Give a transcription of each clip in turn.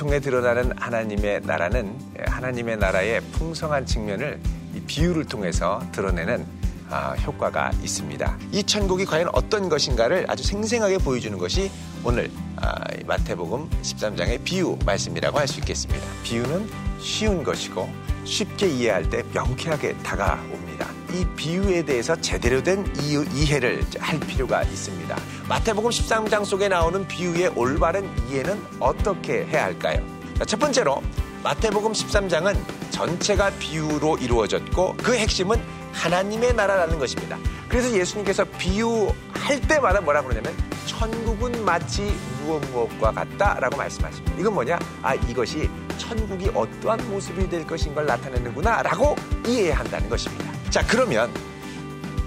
통해 드러나는 하나님의 나라는 하나님의 나라의 풍성한 측면을 이 비유를 통해서 드러내는 아, 효과가 있습니다. 이 천국이 과연 어떤 것인가를 아주 생생하게 보여주는 것이 오늘 아, 마태복음 13장의 비유 말씀이라고 할 수 있겠습니다. 비유는 쉬운 것이고 쉽게 이해할 때 명쾌하게 다가옵니다. 이 비유에 대해서 제대로 된 이해를 할 필요가 있습니다. 마태복음 13장 속에 나오는 비유의 올바른 이해는 어떻게 해야 할까요? 첫 번째로 마태복음 13장은 전체가 비유로 이루어졌고 그 핵심은 하나님의 나라라는 것입니다. 그래서 예수님께서 비유할 때마다 뭐라 그러냐면 천국은 마치 무엇 무엇과 같다라고 말씀하십니다. 이건 뭐냐? 아 이것이 천국이 어떠한 모습이 될 것인 걸 나타내는구나라고 이해해야 한다는 것입니다. 자 그러면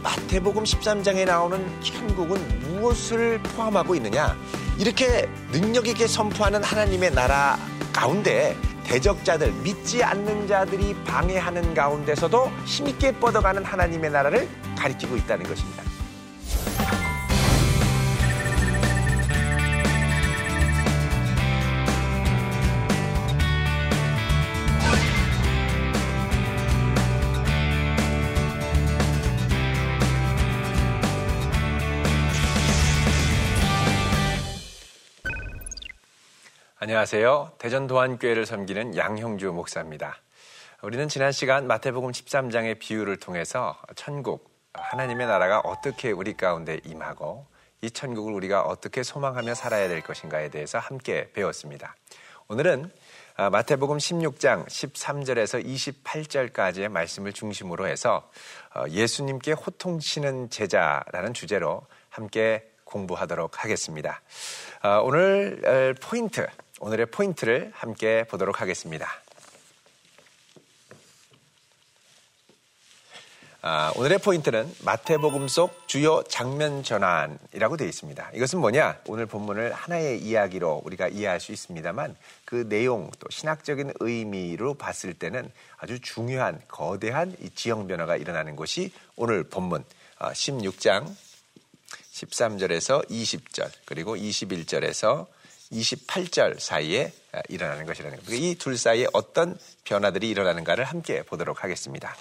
마태복음 13장에 나오는 천국은 무엇을 포함하고 있느냐? 이렇게 능력 있게 선포하는 하나님의 나라 가운데 대적자들, 믿지 않는 자들이 방해하는 가운데서도 힘있게 뻗어가는 하나님의 나라를 가리키고 있다는 것입니다. 안녕하세요. 대전 도안교회를 섬기는 양형주 목사입니다. 우리는 지난 시간 마태복음 13장의 비유를 통해서 천국, 하나님의 나라가 어떻게 우리 가운데 임하고 이 천국을 우리가 어떻게 소망하며 살아야 될 것인가에 대해서 함께 배웠습니다. 오늘은 마태복음 16장 13절에서 28절까지의 말씀을 중심으로 해서 어, 예수님께 호통치는 제자라는 주제로 함께 공부하도록 하겠습니다. 어, 오늘 포인트, 오늘의 포인트를 함께 보도록 하겠습니다. 아, 오늘의 포인트는 마태복음 속 주요 장면 전환이라고 되어 있습니다. 이것은 뭐냐? 오늘 본문을 하나의 이야기로 우리가 이해할 수 있습니다만 그 내용 또 신학적인 의미로 봤을 때는 아주 중요한 거대한 지형 변화가 일어나는 것이 오늘 본문 16장 아, 13절에서 20절 그리고 21절에서 28절 사이에 일어나는 것이라는 겁니다. 이 둘 사이에 어떤 변화들이 일어나는가를 함께 보도록 하겠습니다.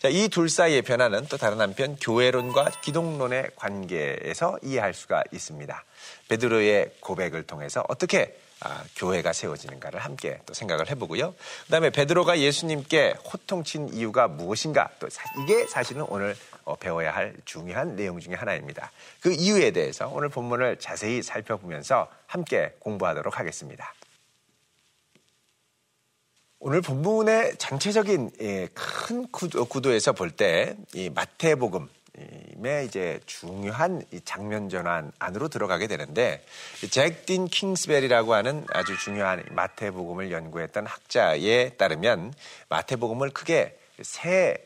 자, 이 둘 사이의 변화는 또 다른 한편 교회론과 기독론의 관계에서 이해할 수가 있습니다. 베드로의 고백을 통해서 어떻게 아, 교회가 세워지는가를 함께 또 생각을 해보고요. 그 다음에 베드로가 예수님께 호통친 이유가 무엇인가 또 이게 사실은 오늘 어, 배워야 할 중요한 내용 중의 하나입니다. 그 이유에 대해서 오늘 본문을 자세히 살펴보면서 함께 공부하도록 하겠습니다. 오늘 본문의 전체적인 예, 큰 구도에서 볼 때 이 마태복음 의 이제 중요한 장면 전환 안으로 들어가게 되는데 잭딘 킹스벨이라고 하는 아주 중요한 마태복음을 연구했던 학자에 따르면 마태복음을 크게 세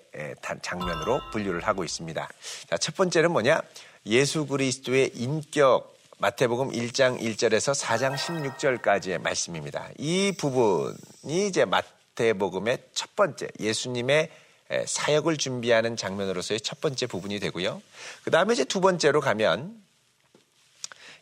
장면으로 분류를 하고 있습니다. 자, 첫 번째는 뭐냐? 예수 그리스도의 인격 마태복음 1장 1절에서 4장 16절까지의 말씀입니다. 이 부분이 이제 마태복음의 첫 번째 예수님의 사역을 준비하는 장면으로서의 첫 번째 부분이 되고요. 그 다음에 이제 두 번째로 가면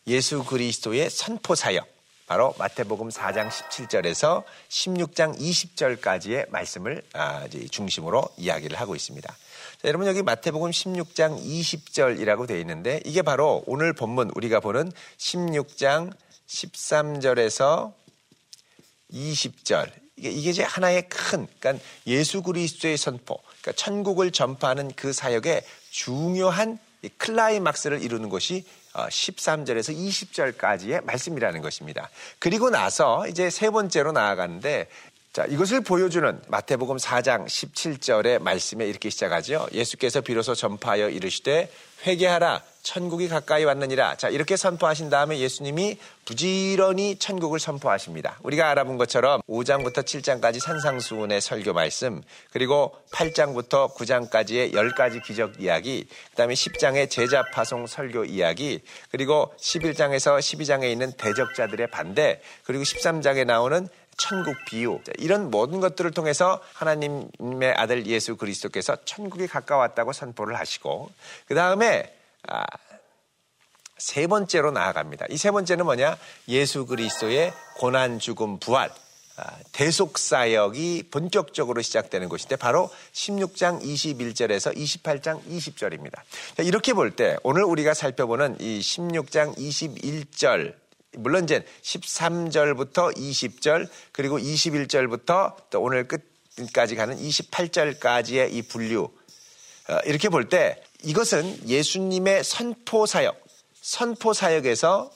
예수 그리스도의 선포 사역, 바로 마태복음 4장 17절에서 16장 20절까지의 말씀을 아, 중심으로 이야기를 하고 있습니다. 자, 여러분 여기 마태복음 16장 20절이라고 되어 있는데 이게 바로 오늘 본문 우리가 보는 16장 13절에서 20절 이게, 이게 이제 하나의 큰 그러니까 예수 그리스도의 선포, 그러니까 천국을 전파하는 그 사역의 중요한 클라이막스를 이루는 것이 13절에서 어, 20절까지의 말씀이라는 것입니다. 그리고 나서 이제 세 번째로 나아가는데 자, 이것을 보여주는 마태복음 4장 17절의 말씀에 이렇게 시작하죠. 예수께서 비로소 전파하여 이르시되 회개하라 천국이 가까이 왔느니라. 자, 이렇게 선포하신 다음에 예수님이 부지런히 천국을 선포하십니다. 우리가 알아본 것처럼 5장부터 7장까지 산상수훈의 설교 말씀, 그리고 8장부터 9장까지의 10가지 기적 이야기, 그 다음에 10장의 제자 파송 설교 이야기, 그리고 11장에서 12장에 있는 대적자들의 반대, 그리고 13장에 나오는 천국 비유 이런 모든 것들을 통해서 하나님의 아들 예수 그리스도께서 천국이 가까웠다고 선포를 하시고 그 다음에 아, 세 번째로 나아갑니다. 이 세 번째는 뭐냐? 예수 그리스도의 고난, 죽음, 부활. 아, 대속 사역이 본격적으로 시작되는 곳인데 바로 16장 21절에서 28장 20절입니다. 이렇게 볼 때 오늘 우리가 살펴보는 이 16장 21절 물론 이제 13절부터 20절 그리고 21절부터 또 오늘 끝까지 가는 28절까지의 이 분류 어, 이렇게 볼 때 이것은 예수님의 선포 사역, 선포 사역에서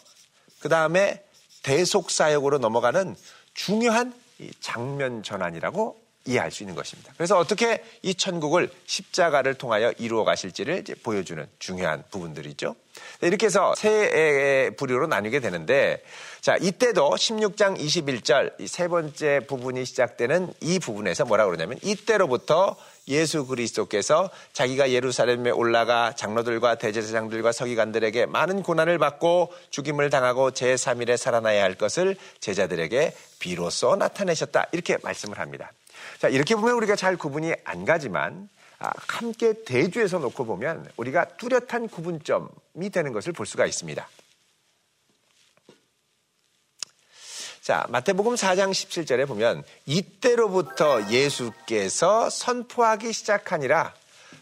그 다음에 대속 사역으로 넘어가는 중요한 장면 전환이라고 이해할 수 있는 것입니다. 그래서 어떻게 이 천국을 십자가를 통하여 이루어 가실지를 보여주는 중요한 부분들이죠. 이렇게 해서 세 부류로 나뉘게 되는데 자, 이때도 16장 21절 이 세 번째 부분이 시작되는 이 부분에서 뭐라 그러냐면 이때로부터 예수 그리스도께서 자기가 예루살렘에 올라가 장로들과 대제사장들과 서기관들에게 많은 고난을 받고 죽임을 당하고 제3일에 살아나야 할 것을 제자들에게 비로소 나타내셨다. 이렇게 말씀을 합니다. 자, 이렇게 보면 우리가 잘 구분이 안 가지만 아, 함께 대주에서 놓고 보면 우리가 뚜렷한 구분점이 되는 것을 볼 수가 있습니다. 자, 마태복음 4장 17절에 보면 이때로부터 예수께서 선포하기 시작하니라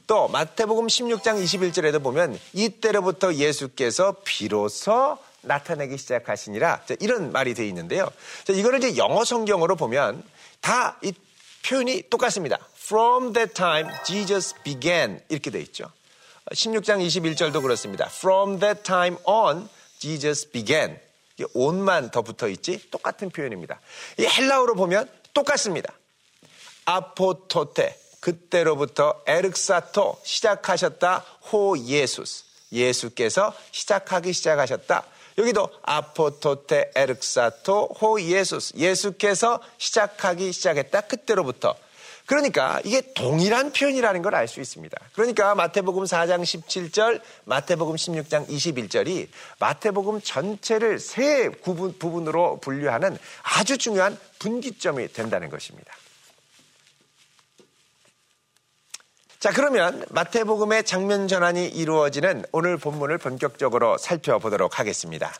또 마태복음 16장 21절에도 보면 이때로부터 예수께서 비로소 나타내기 시작하시니라 이런 말이 되어 있는데요. 이거를 이제 영어 성경으로 보면 다 이 표현이 똑같습니다. From that time Jesus began 이렇게 되어 있죠. 16장 21절도 그렇습니다. From that time on Jesus began. 온만 더 붙어 있지 똑같은 표현입니다. 이 헬라어로 보면 똑같습니다. 아포토테 그때로부터 에르사토 시작하셨다 호 예수스 예수께서 시작하기 시작하셨다. 여기도 아포토테 에르사토 호 예수스 예수께서 시작하기 시작했다 그때로부터 그러니까 이게 동일한 표현이라는 걸 알 수 있습니다. 그러니까 마태복음 4장 17절, 마태복음 16장 21절이 마태복음 전체를 세 부분으로 분류하는 아주 중요한 분기점이 된다는 것입니다. 자, 그러면 마태복음의 장면 전환이 이루어지는 오늘 본문을 본격적으로 살펴보도록 하겠습니다.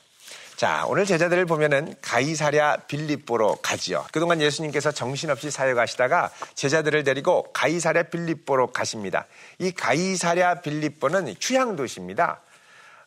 자, 오늘 제자들을 보면은 가이사랴 빌립보로 가지요. 그동안 예수님께서 정신없이 사역하시다가 제자들을 데리고 가이사랴 빌립보로 가십니다. 이 가이사랴 빌립보는 휴양 도시입니다.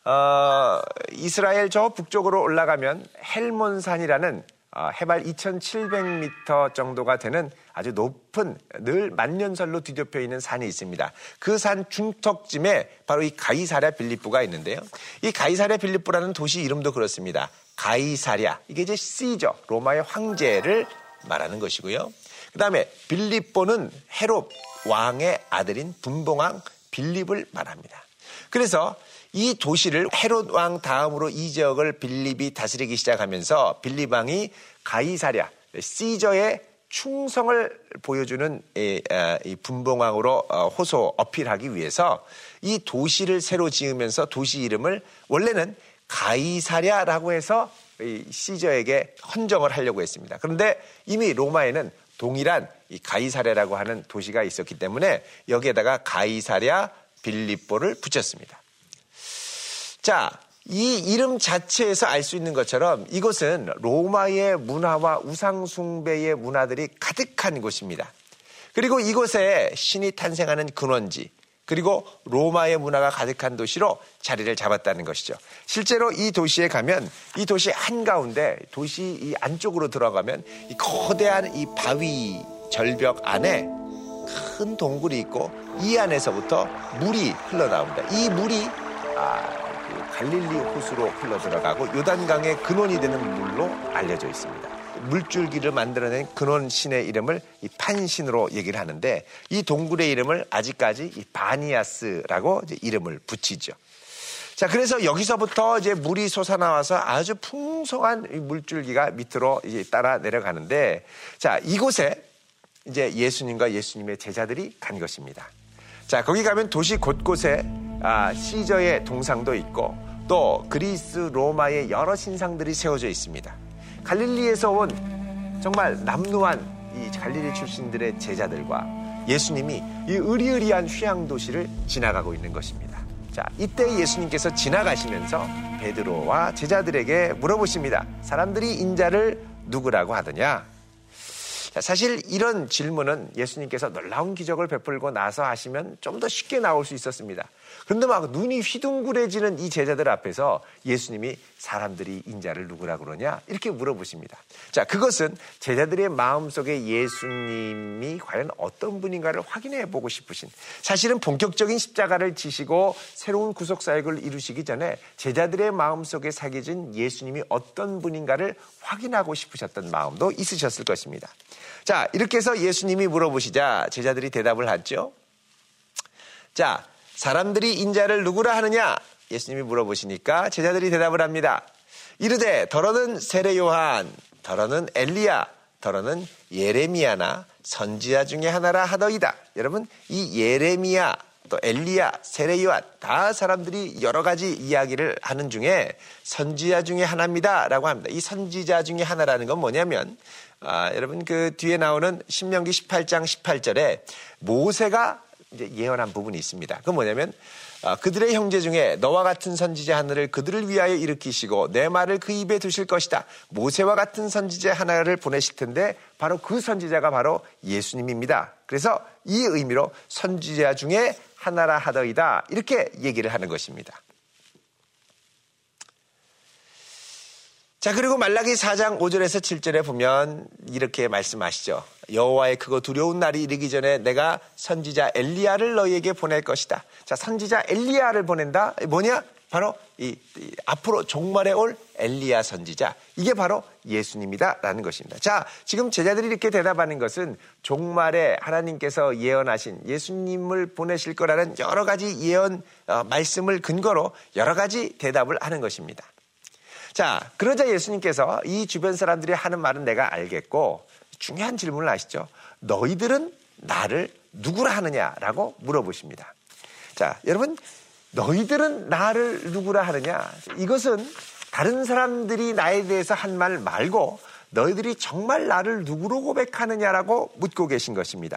어, 이스라엘 저 북쪽으로 올라가면 헬몬산이라는 어, 해발 2,700m 정도가 되는 아주 높은 늘 만년설로 뒤덮여 있는 산이 있습니다. 그 산 중턱쯤에 바로 이 가이사랴 빌립보가 있는데요. 이 가이사랴 빌립보라는 도시 이름도 그렇습니다. 가이사랴 이게 이제 시저 로마의 황제를 말하는 것이고요. 그 다음에 빌립보는 헤롯 왕의 아들인 분봉왕 빌립을 말합니다. 그래서 이 도시를 헤롯 왕 다음으로 이 지역을 빌립이 다스리기 시작하면서 빌립 왕이 가이사랴 시저의 충성을 보여주는 이, 분봉왕으로 어, 호소 어필하기 위해서 이 도시를 새로 지으면서 도시 이름을 원래는 가이사랴라고 해서 시저에게 헌정을 하려고 했습니다. 그런데 이미 로마에는 동일한 이 가이사랴라고 하는 도시가 있었기 때문에 여기에다가 가이사랴 빌립보를 붙였습니다. 자, 이 이름 자체에서 알 수 있는 것처럼 이곳은 로마의 문화와 우상숭배의 문화들이 가득한 곳입니다. 그리고 이곳에 신이 탄생하는 근원지, 그리고 로마의 문화가 가득한 도시로 자리를 잡았다는 것이죠. 실제로 이 도시에 가면 이 도시 한가운데 도시 이 안쪽으로 들어가면 이 거대한 이 바위 절벽 안에 큰 동굴이 있고 이 안에서부터 물이 흘러나옵니다. 이 물이 아, 갈릴리 호수로 흘러 들어가고 요단강의 근원이 되는 물로 알려져 있습니다. 물줄기를 만들어낸 근원 신의 이름을 이 판신으로 얘기를 하는데 이 동굴의 이름을 아직까지 이 바니아스라고 이름을 붙이죠. 자, 그래서 여기서부터 이제 물이 솟아나와서 아주 풍성한 물줄기가 밑으로 이제 따라 내려가는데 자, 이곳에 이제 예수님과 예수님의 제자들이 간 것입니다. 자, 거기 가면 도시 곳곳에 아, 시저의 동상도 있고 또 그리스 로마의 여러 신상들이 세워져 있습니다. 갈릴리에서 온 정말 남루한 이 갈릴리 출신들의 제자들과 예수님이 이 의리의리한 휴양 도시를 지나가고 있는 것입니다. 자, 이때 예수님께서 지나가시면서 베드로와 제자들에게 물어보십니다. 사람들이 인자를 누구라고 하더냐? 사실 이런 질문은 예수님께서 놀라운 기적을 베풀고 나서 하시면 좀 더 쉽게 나올 수 있었습니다. 그런데 막 눈이 휘둥그레지는 이 제자들 앞에서 예수님이 사람들이 인자를 누구라 그러냐? 이렇게 물어보십니다. 자, 그것은 제자들의 마음속에 예수님이 과연 어떤 분인가를 확인해 보고 싶으신 사실은 본격적인 십자가를 지시고 새로운 구속 사역을 이루시기 전에 제자들의 마음속에 새겨진 예수님이 어떤 분인가를 확인하고 싶으셨던 마음도 있으셨을 것입니다. 자, 이렇게 해서 예수님이 물어보시자 제자들이 대답을 하죠. 자, 사람들이 인자를 누구라 하느냐? 예수님이 물어보시니까 제자들이 대답을 합니다. 이르되 더러는 세례 요한, 더러는 엘리야, 더러는 예레미야나 선지자 중에 하나라 하더이다. 여러분, 이 예레미야, 또 엘리야, 세례 요한 다 사람들이 여러 가지 이야기를 하는 중에 선지자 중에 하나입니다라고 합니다. 이 선지자 중에 하나라는 건 뭐냐면 아, 여러분 그 뒤에 나오는 신명기 18장 18절에 모세가 이제 예언한 부분이 있습니다. 그건 뭐냐면 아, 그들의 형제 중에 너와 같은 선지자 하나를 그들을 위하여 일으키시고 내 말을 그 입에 두실 것이다. 모세와 같은 선지자 하나를 보내실 텐데 바로 그 선지자가 바로 예수님입니다. 그래서 이 의미로 선지자 중에 하나라 하더이다. 이렇게 얘기를 하는 것입니다. 자, 그리고 말라기 4장 5절에서 7절에 보면 이렇게 말씀하시죠. 여호와의 그거 두려운 날이 이르기 전에 내가 선지자 엘리야를 너희에게 보낼 것이다. 자, 선지자 엘리야를 보낸다. 뭐냐? 바로 이, 이 앞으로 종말에 올 엘리야 선지자. 이게 바로 예수님이다라는 것입니다. 자, 지금 제자들이 이렇게 대답하는 것은 종말에 하나님께서 예언하신 예수님을 보내실 거라는 여러 가지 예언 어, 말씀을 근거로 여러 가지 대답을 하는 것입니다. 자, 그러자 예수님께서 이 주변 사람들이 하는 말은 내가 알겠고 중요한 질문을 하시죠. 너희들은 나를 누구라 하느냐라고 물어보십니다. 자, 여러분, 너희들은 나를 누구라 하느냐? 이것은 다른 사람들이 나에 대해서 한 말 말고 너희들이 정말 나를 누구로 고백하느냐라고 묻고 계신 것입니다.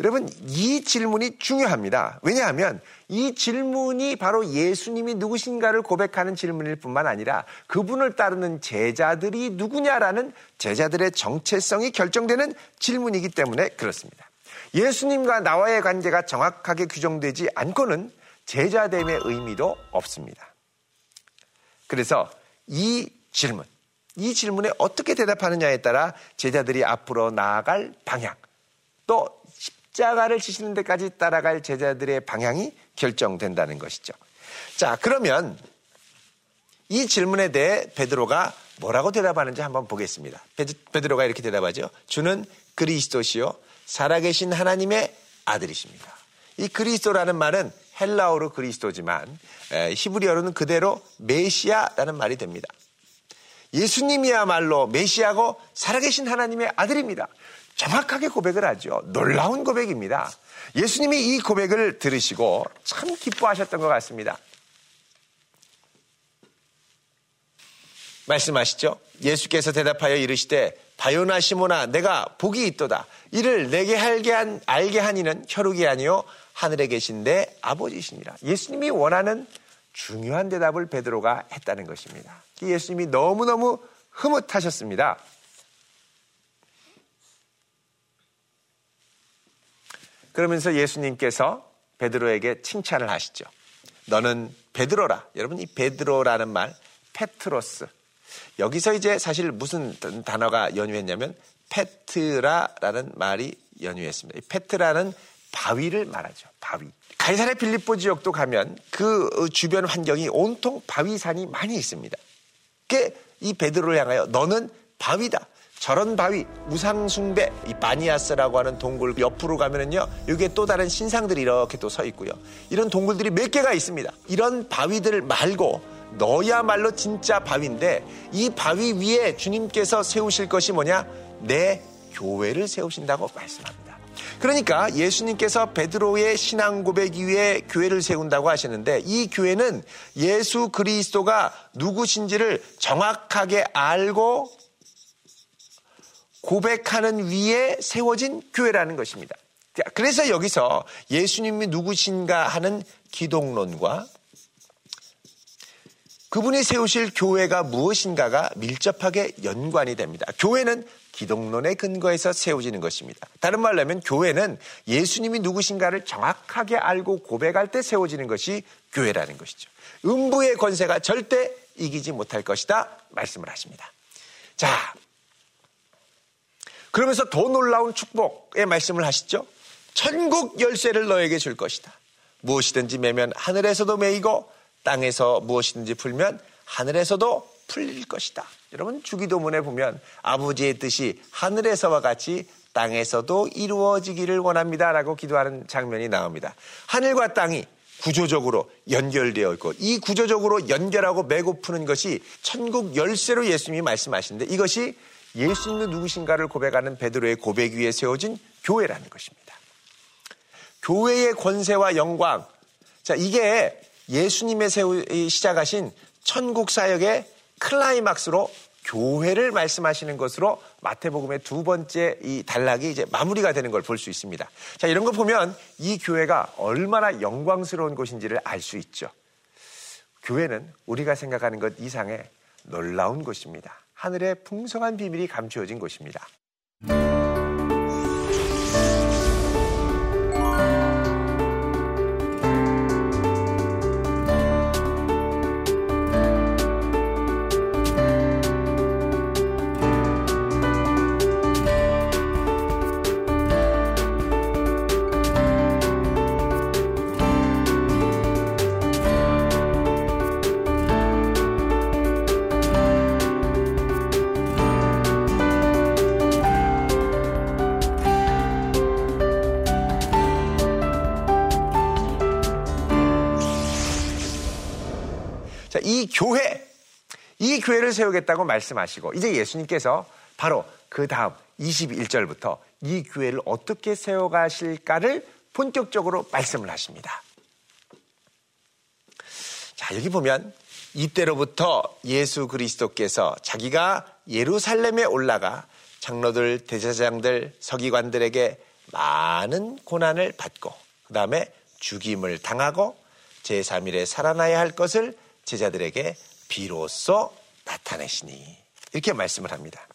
여러분, 이 질문이 중요합니다. 왜냐하면 이 질문이 바로 예수님이 누구신가를 고백하는 질문일 뿐만 아니라 그분을 따르는 제자들이 누구냐라는 제자들의 정체성이 결정되는 질문이기 때문에 그렇습니다. 예수님과 나와의 관계가 정확하게 규정되지 않고는 제자됨의 의미도 없습니다. 그래서 이 질문, 이 질문에 어떻게 대답하느냐에 따라 제자들이 앞으로 나아갈 방향, 또 십자가를 지시는 데까지 따라갈 제자들의 방향이 결정된다는 것이죠. 자, 그러면 이 질문에 대해 베드로가 뭐라고 대답하는지 한번 보겠습니다. 베드로가 이렇게 대답하죠. 주는 그리스도시요 살아계신 하나님의 아들이십니다. 이 그리스도라는 말은 헬라어로 그리스도지만 히브리어로는 그대로 메시아라는 말이 됩니다. 예수님이야말로 메시아고 살아계신 하나님의 아들입니다. 정확하게 고백을 하죠. 놀라운 고백입니다. 예수님이 이 고백을 들으시고 참 기뻐하셨던 것 같습니다. 말씀하시죠. 예수께서 대답하여 이르시되 바요나 시모나 내가 복이 있도다. 이를 내게 알게 한 알게 하니는 혈육이 아니요 하늘에 계신데 아버지시니라. 예수님이 원하는 중요한 대답을 베드로가 했다는 것입니다. 예수님이 너무너무 흐뭇하셨습니다. 그러면서 예수님께서 베드로에게 칭찬을 하시죠. 너는 베드로라. 여러분 이 베드로라는 말 페트로스. 여기서 이제 사실 무슨 단어가 연유했냐면 페트라라는 말이 연유했습니다. 페트라는 바위를 말하죠. 바위. 가이사의 빌립보 지역도 가면 그 주변 환경이 온통 바위산이 많이 있습니다. 이 베드로를 향하여 너는 바위다. 저런 바위, 우상숭배, 이 바니아스라고 하는 동굴 옆으로 가면은요, 여기에 또 다른 신상들이 이렇게 또 서 있고요. 이런 동굴들이 몇 개가 있습니다. 이런 바위들 말고 너야말로 진짜 바위인데 이 바위 위에 주님께서 세우실 것이 뭐냐? 내 교회를 세우신다고 말씀합니다. 그러니까 예수님께서 베드로의 신앙 고백 이후에 교회를 세운다고 하시는데 이 교회는 예수 그리스도가 누구신지를 정확하게 알고 고백하는 위에 세워진 교회라는 것입니다. 그래서 여기서 예수님이 누구신가 하는 기독론과 그분이 세우실 교회가 무엇인가가 밀접하게 연관이 됩니다. 교회는 기독론의 근거에서 세워지는 것입니다. 다른 말로 하면 교회는 예수님이 누구신가를 정확하게 알고 고백할 때 세워지는 것이 교회라는 것이죠. 음부의 권세가 절대 이기지 못할 것이다 말씀을 하십니다. 자, 그러면서 더 놀라운 축복의 말씀을 하시죠. 천국 열쇠를 너에게 줄 것이다. 무엇이든지 매면 하늘에서도 매이고 땅에서 무엇이든지 풀면 하늘에서도 풀릴 것이다. 여러분 주기도문에 보면 아버지의 뜻이 하늘에서와 같이 땅에서도 이루어지기를 원합니다라고 기도하는 장면이 나옵니다. 하늘과 땅이 구조적으로 연결되어 있고 이 구조적으로 연결하고 매고 푸는 것이 천국 열쇠로 예수님이 말씀하시는데 이것이 예수님은 누구신가를 고백하는 베드로의 고백 위에 세워진 교회라는 것입니다. 교회의 권세와 영광. 자, 이게 예수님의 세우, 시작하신 천국 사역의 클라이막스로 교회를 말씀하시는 것으로 마태복음의 두 번째 이 단락이 이제 마무리가 되는 걸 볼 수 있습니다. 자, 이런 거 보면 이 교회가 얼마나 영광스러운 곳인지를 알 수 있죠. 교회는 우리가 생각하는 것 이상의 놀라운 곳입니다. 하늘의 풍성한 비밀이 감추어진 곳입니다. 교회, 이 교회를 세우겠다고 말씀하시고 이제 예수님께서 바로 그 다음 21절부터 이 교회를 어떻게 세워가실까를 본격적으로 말씀을 하십니다. 자, 여기 보면 이때로부터 예수 그리스도께서 자기가 예루살렘에 올라가 장로들, 대제장들, 서기관들에게 많은 고난을 받고 그 다음에 죽임을 당하고 제3일에 살아나야 할 것을 제자들에게 비로소 나타내시니 이렇게 말씀을 합니다.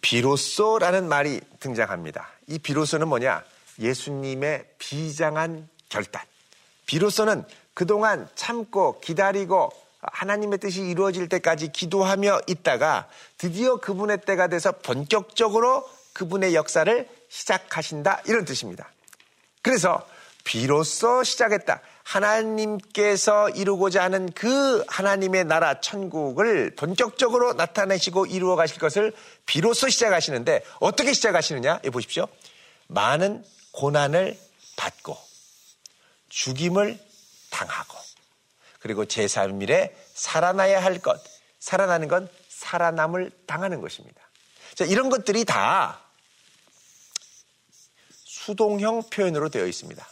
비로소라는 말이 등장합니다. 이 비로소는 뭐냐? 예수님의 비장한 결단. 비로소는 그동안 참고 기다리고 하나님의 뜻이 이루어질 때까지 기도하며 있다가 드디어 그분의 때가 돼서 본격적으로 그분의 역사를 시작하신다. 이런 뜻입니다. 그래서 비로소 시작했다. 하나님께서 이루고자 하는 그 하나님의 나라 천국을 본격적으로 나타내시고 이루어 가실 것을 비로소 시작하시는데 어떻게 시작하시느냐? 예, 보십시오. 많은 고난을 받고 죽임을 당하고 그리고 제3일에 살아나야 할 것. 살아나는 건 살아남을 당하는 것입니다. 자, 이런 것들이 다 수동형 표현으로 되어 있습니다.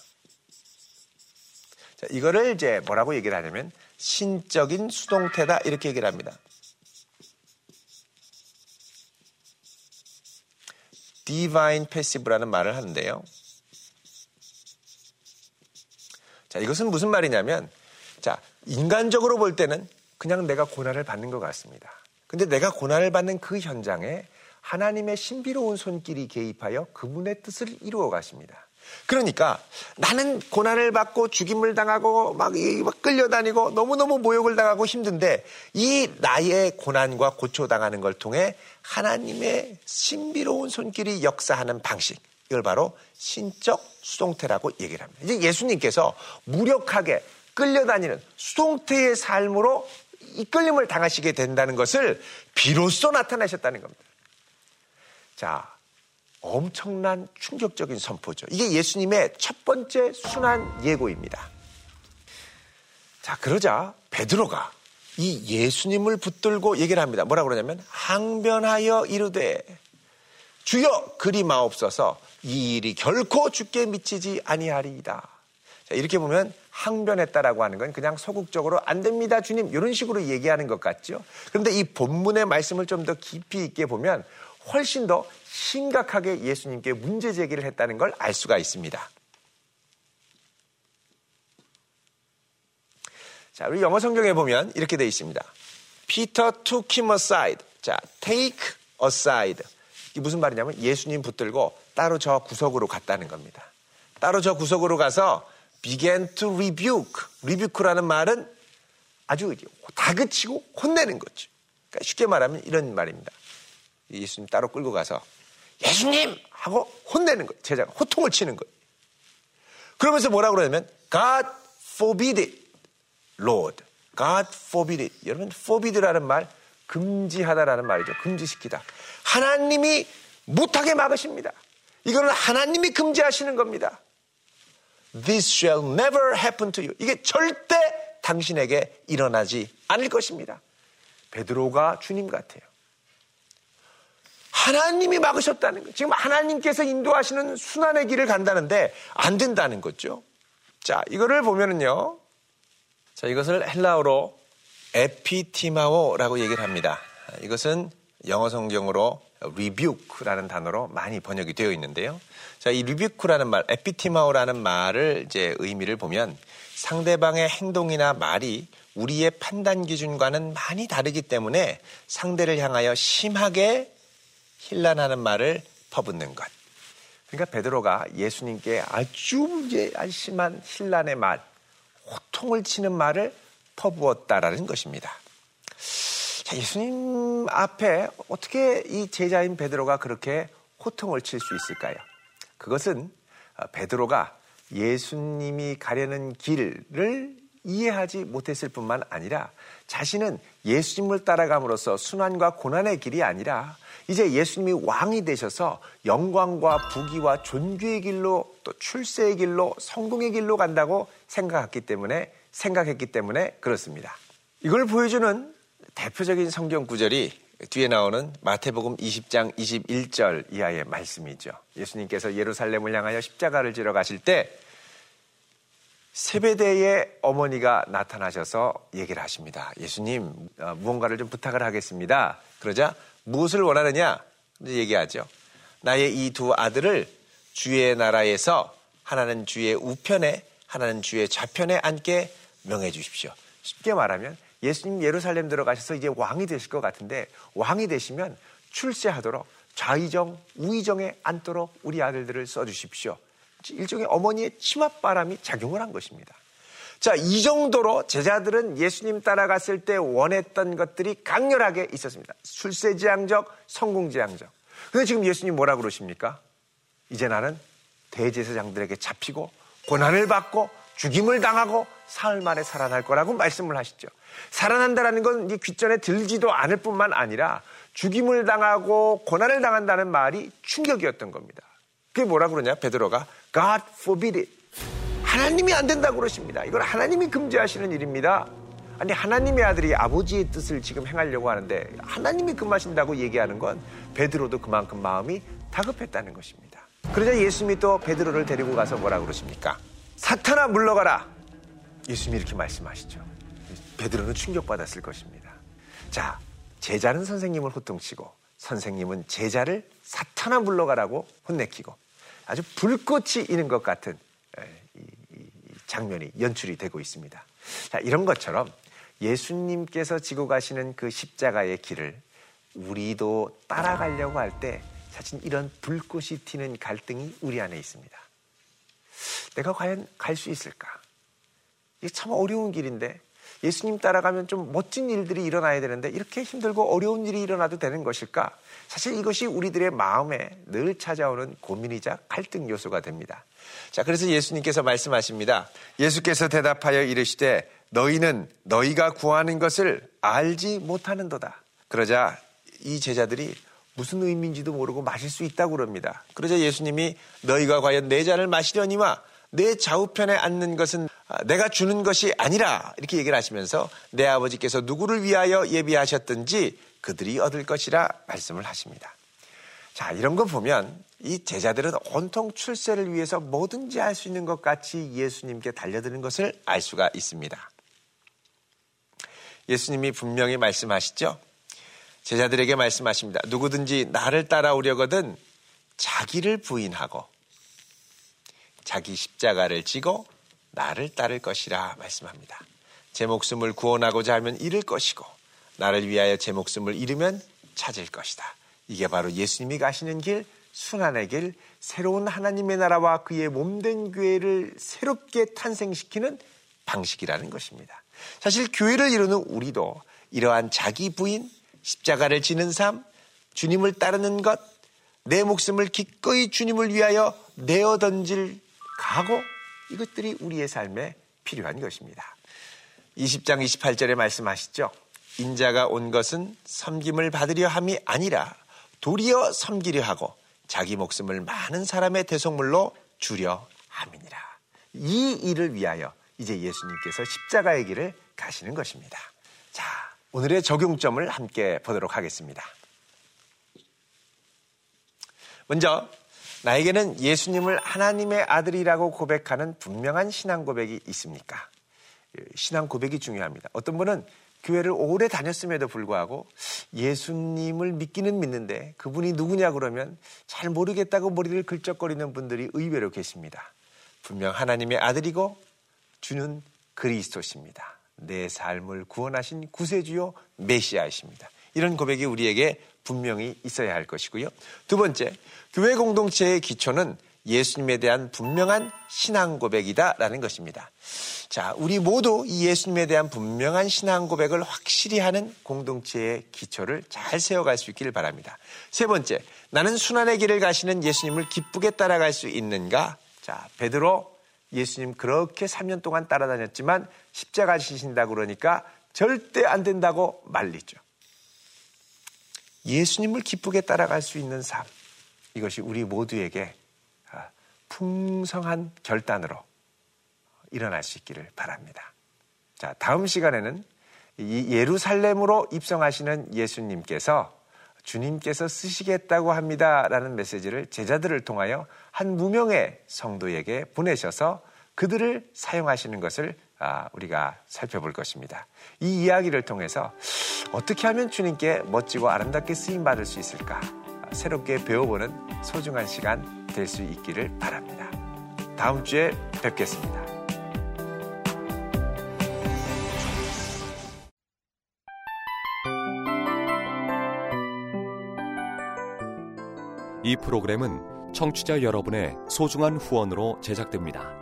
자, 이거를 이제 뭐라고 얘기를 하냐면 신적인 수동태다 이렇게 얘기를 합니다. divine passive라는 말을 하는데요. 자, 이것은 무슨 말이냐면 자, 인간적으로 볼 때는 그냥 내가 고난을 받는 것 같습니다. 근데 내가 고난을 받는 그 현장에 하나님의 신비로운 손길이 개입하여 그분의 뜻을 이루어 가십니다. 그러니까 나는 고난을 받고 죽임을 당하고 막, 막 끌려다니고 너무너무 모욕을 당하고 힘든데 이 나의 고난과 고초당하는 걸 통해 하나님의 신비로운 손길이 역사하는 방식. 이걸 바로 신적 수동태라고 얘기를 합니다. 이제 예수님께서 무력하게 끌려다니는 수동태의 삶으로 이끌림을 당하시게 된다는 것을 비로소 나타나셨다는 겁니다. 자, 엄청난 충격적인 선포죠. 이게 예수님의 첫 번째 순환 예고입니다. 자, 그러자 베드로가 이 예수님을 붙들고 얘기를 합니다. 뭐라 그러냐면 항변하여 이르되 주여 그리 마옵소서 이 일이 결코 죽게 미치지 아니하리이다. 자, 이렇게 보면 항변했다라고 하는 건 그냥 소극적으로 안 됩니다, 주님. 이런 식으로 얘기하는 것 같죠. 그런데 이 본문의 말씀을 좀 더 깊이 있게 보면 훨씬 더 심각하게 예수님께 문제 제기를 했다는 걸 알 수가 있습니다. 자, 우리 영어 성경에 보면 이렇게 되어 있습니다. Peter took him aside. 자, take aside. 이게 무슨 말이냐면 예수님 붙들고 따로 저 구석으로 갔다는 겁니다. 따로 저 구석으로 가서 began to rebuke. rebuke라는 말은 아주 다그치고 혼내는 거죠. 그러니까 쉽게 말하면 이런 말입니다. 예수님 따로 끌고 가서 예수님 하고 혼내는 거예요. 제자가 호통을 치는 거예요. 그러면서 뭐라 그러냐면 God forbid it, Lord. God forbid it. 여러분 forbid라는 말 금지하다라는 말이죠. 금지시키다. 하나님이 못하게 막으십니다. 이거는 하나님이 금지하시는 겁니다. This shall never happen to you. 이게 절대 당신에게 일어나지 않을 것입니다. 베드로가 주님 같아요. 하나님이 막으셨다는 거예요. 지금 하나님께서 인도하시는 순환의 길을 간다는데 안 된다는 거죠. 자, 이거를 보면은요. 자, 이것을 헬라어로 에피티마오라고 얘기를 합니다. 이것은 영어 성경으로 rebuke라는 단어로 많이 번역이 되어 있는데요. 자, 이 rebuke라는 말, 에피티마오라는 말을 이제 의미를 보면 상대방의 행동이나 말이 우리의 판단 기준과는 많이 다르기 때문에 상대를 향하여 심하게 힐난하는 말을 퍼붓는 것. 그러니까 베드로가 예수님께 아주 이제 심한 힐난의 말, 호통을 치는 말을 퍼부었다라는 것입니다. 자, 예수님 앞에 어떻게 이 제자인 베드로가 그렇게 호통을 칠 수 있을까요? 그것은 베드로가 예수님이 가려는 길을 이해하지 못했을 뿐만 아니라 자신은 예수님을 따라감으로써 순환과 고난의 길이 아니라 이제 예수님이 왕이 되셔서 영광과 부귀와 존귀의 길로 또 출세의 길로 성공의 길로 간다고 생각했기 때문에 생각했기 때문에 그렇습니다. 이걸 보여주는 대표적인 성경 구절이 뒤에 나오는 마태복음 20장 21절 이하의 말씀이죠. 예수님께서 예루살렘을 향하여 십자가를 지러 가실 때 세배대의 어머니가 나타나셔서 얘기를 하십니다. 예수님, 어, 무언가를 좀 부탁을 하겠습니다. 그러자 무엇을 원하느냐? 얘기하죠. 나의 이 두 아들을 주의 나라에서 하나는 주의 우편에 하나는 주의 좌편에 앉게 명해 주십시오. 쉽게 말하면 예수님 예루살렘 들어가셔서 이제 왕이 되실 것 같은데 왕이 되시면 출세하도록 좌의정, 우의정에 앉도록 우리 아들들을 써주십시오. 일종의 어머니의 치맛바람이 작용을 한 것입니다. 자, 이 정도로 제자들은 예수님 따라갔을 때 원했던 것들이 강렬하게 있었습니다. 출세지향적, 성공지향적. 근데 지금 예수님 뭐라 그러십니까? 이제 나는 대제사장들에게 잡히고 고난을 받고 죽임을 당하고 사흘 만에 살아날 거라고 말씀을 하시죠. 살아난다라는 건 이 귓전에 들지도 않을 뿐만 아니라 죽임을 당하고 고난을 당한다는 말이 충격이었던 겁니다. 그게 뭐라 그러냐? 베드로가 God forbid it. 하나님이 안 된다고 그러십니다. 이걸 하나님이 금지하시는 일입니다. 아니 하나님의 아들이 아버지의 뜻을 지금 행하려고 하는데 하나님이 금하신다고 얘기하는 건 베드로도 그만큼 마음이 다급했다는 것입니다. 그러자 예수님이 또 베드로를 데리고 가서 뭐라 그러십니까? 사탄아 물러가라. 예수님이 이렇게 말씀하시죠. 베드로는 충격받았을 것입니다. 자, 제자는 선생님을 호통치고 선생님은 제자를 사탄아 물러가라고 혼내키고 아주 불꽃이 있는 것 같은 장면이 연출이 되고 있습니다. 자, 이런 것처럼 예수님께서 지고 가시는 그 십자가의 길을 우리도 따라가려고 할 때 사실 이런 불꽃이 튀는 갈등이 우리 안에 있습니다. 내가 과연 갈 수 있을까? 이게 참 어려운 길인데 예수님 따라가면 좀 멋진 일들이 일어나야 되는데 이렇게 힘들고 어려운 일이 일어나도 되는 것일까? 사실 이것이 우리들의 마음에 늘 찾아오는 고민이자 갈등 요소가 됩니다. 자, 그래서 예수님께서 말씀하십니다. 예수께서 대답하여 이르시되 너희는 너희가 구하는 것을 알지 못하는도다. 그러자 이 제자들이 무슨 의미인지도 모르고 마실 수 있다고 그럽니다. 그러자 예수님이 너희가 과연 내 잔을 마시려니와 내 좌우편에 앉는 것은 내가 주는 것이 아니라 이렇게 얘기를 하시면서 내 아버지께서 누구를 위하여 예비하셨든지 그들이 얻을 것이라 말씀을 하십니다. 자, 이런 거 보면 이 제자들은 온통 출세를 위해서 뭐든지 할 수 있는 것 같이 예수님께 달려드는 것을 알 수가 있습니다. 예수님이 분명히 말씀하시죠. 제자들에게 말씀하십니다. 누구든지 나를 따라오려거든 자기를 부인하고 자기 십자가를 지고 나를 따를 것이라 말씀합니다. 제 목숨을 구원하고자 하면 잃을 것이고 나를 위하여 제 목숨을 잃으면 찾을 것이다. 이게 바로 예수님이 가시는 길, 순환의 길, 새로운 하나님의 나라와 그의 몸된 교회를 새롭게 탄생시키는 방식이라는 것입니다. 사실 교회를 이루는 우리도 이러한 자기 부인, 십자가를 지는 삶, 주님을 따르는 것, 내 목숨을 기꺼이 주님을 위하여 내어 던질 각오, 이것들이 우리의 삶에 필요한 것입니다. 20장 28절에 말씀하시죠. 인자가 온 것은 섬김을 받으려 함이 아니라 도리어 섬기려 하고 자기 목숨을 많은 사람의 대속물로 주려 함이니라. 이 일을 위하여 이제 예수님께서 십자가의 길을 가시는 것입니다. 자, 오늘의 적용점을 함께 보도록 하겠습니다. 먼저 나에게는 예수님을 하나님의 아들이라고 고백하는 분명한 신앙 고백이 있습니까? 신앙 고백이 중요합니다. 어떤 분은 교회를 오래 다녔음에도 불구하고 예수님을 믿기는 믿는데 그분이 누구냐 그러면 잘 모르겠다고 머리를 긁적거리는 분들이 의외로 계십니다. 분명 하나님의 아들이고 주는 그리스도십니다. 내 삶을 구원하신 구세주요 메시아이십니다. 이런 고백이 우리에게 분명히 있어야 할 것이고요. 두 번째, 교회 공동체의 기초는 예수님에 대한 분명한 신앙 고백이다라는 것입니다. 자, 우리 모두 이 예수님에 대한 분명한 신앙 고백을 확실히 하는 공동체의 기초를 잘 세워갈 수 있기를 바랍니다. 세 번째, 나는 순환의 길을 가시는 예수님을 기쁘게 따라갈 수 있는가? 자, 베드로 예수님 그렇게 3년 동안 따라다녔지만 십자가 지신다 그러니까 절대 안 된다고 말리죠. 예수님을 기쁘게 따라갈 수 있는 삶. 이것이 우리 모두에게 아, 풍성한 결단으로 일어날 수 있기를 바랍니다. 자, 다음 시간에는 이 예루살렘으로 입성하시는 예수님께서 주님께서 쓰시겠다고 합니다 라는 메시지를 제자들을 통하여 한 무명의 성도에게 보내셔서 그들을 사용하시는 것을 아, 우리가 살펴볼 것입니다. 이 이야기를 통해서 어떻게 하면 주님께 멋지고 아름답게 쓰임 받을 수 있을까? 새롭게 배워보는 소중한 시간 될 수 있기를 바랍니다. 다음 주에 뵙겠습니다. 이 프로그램은 청취자 여러분의 소중한 후원으로 제작됩니다.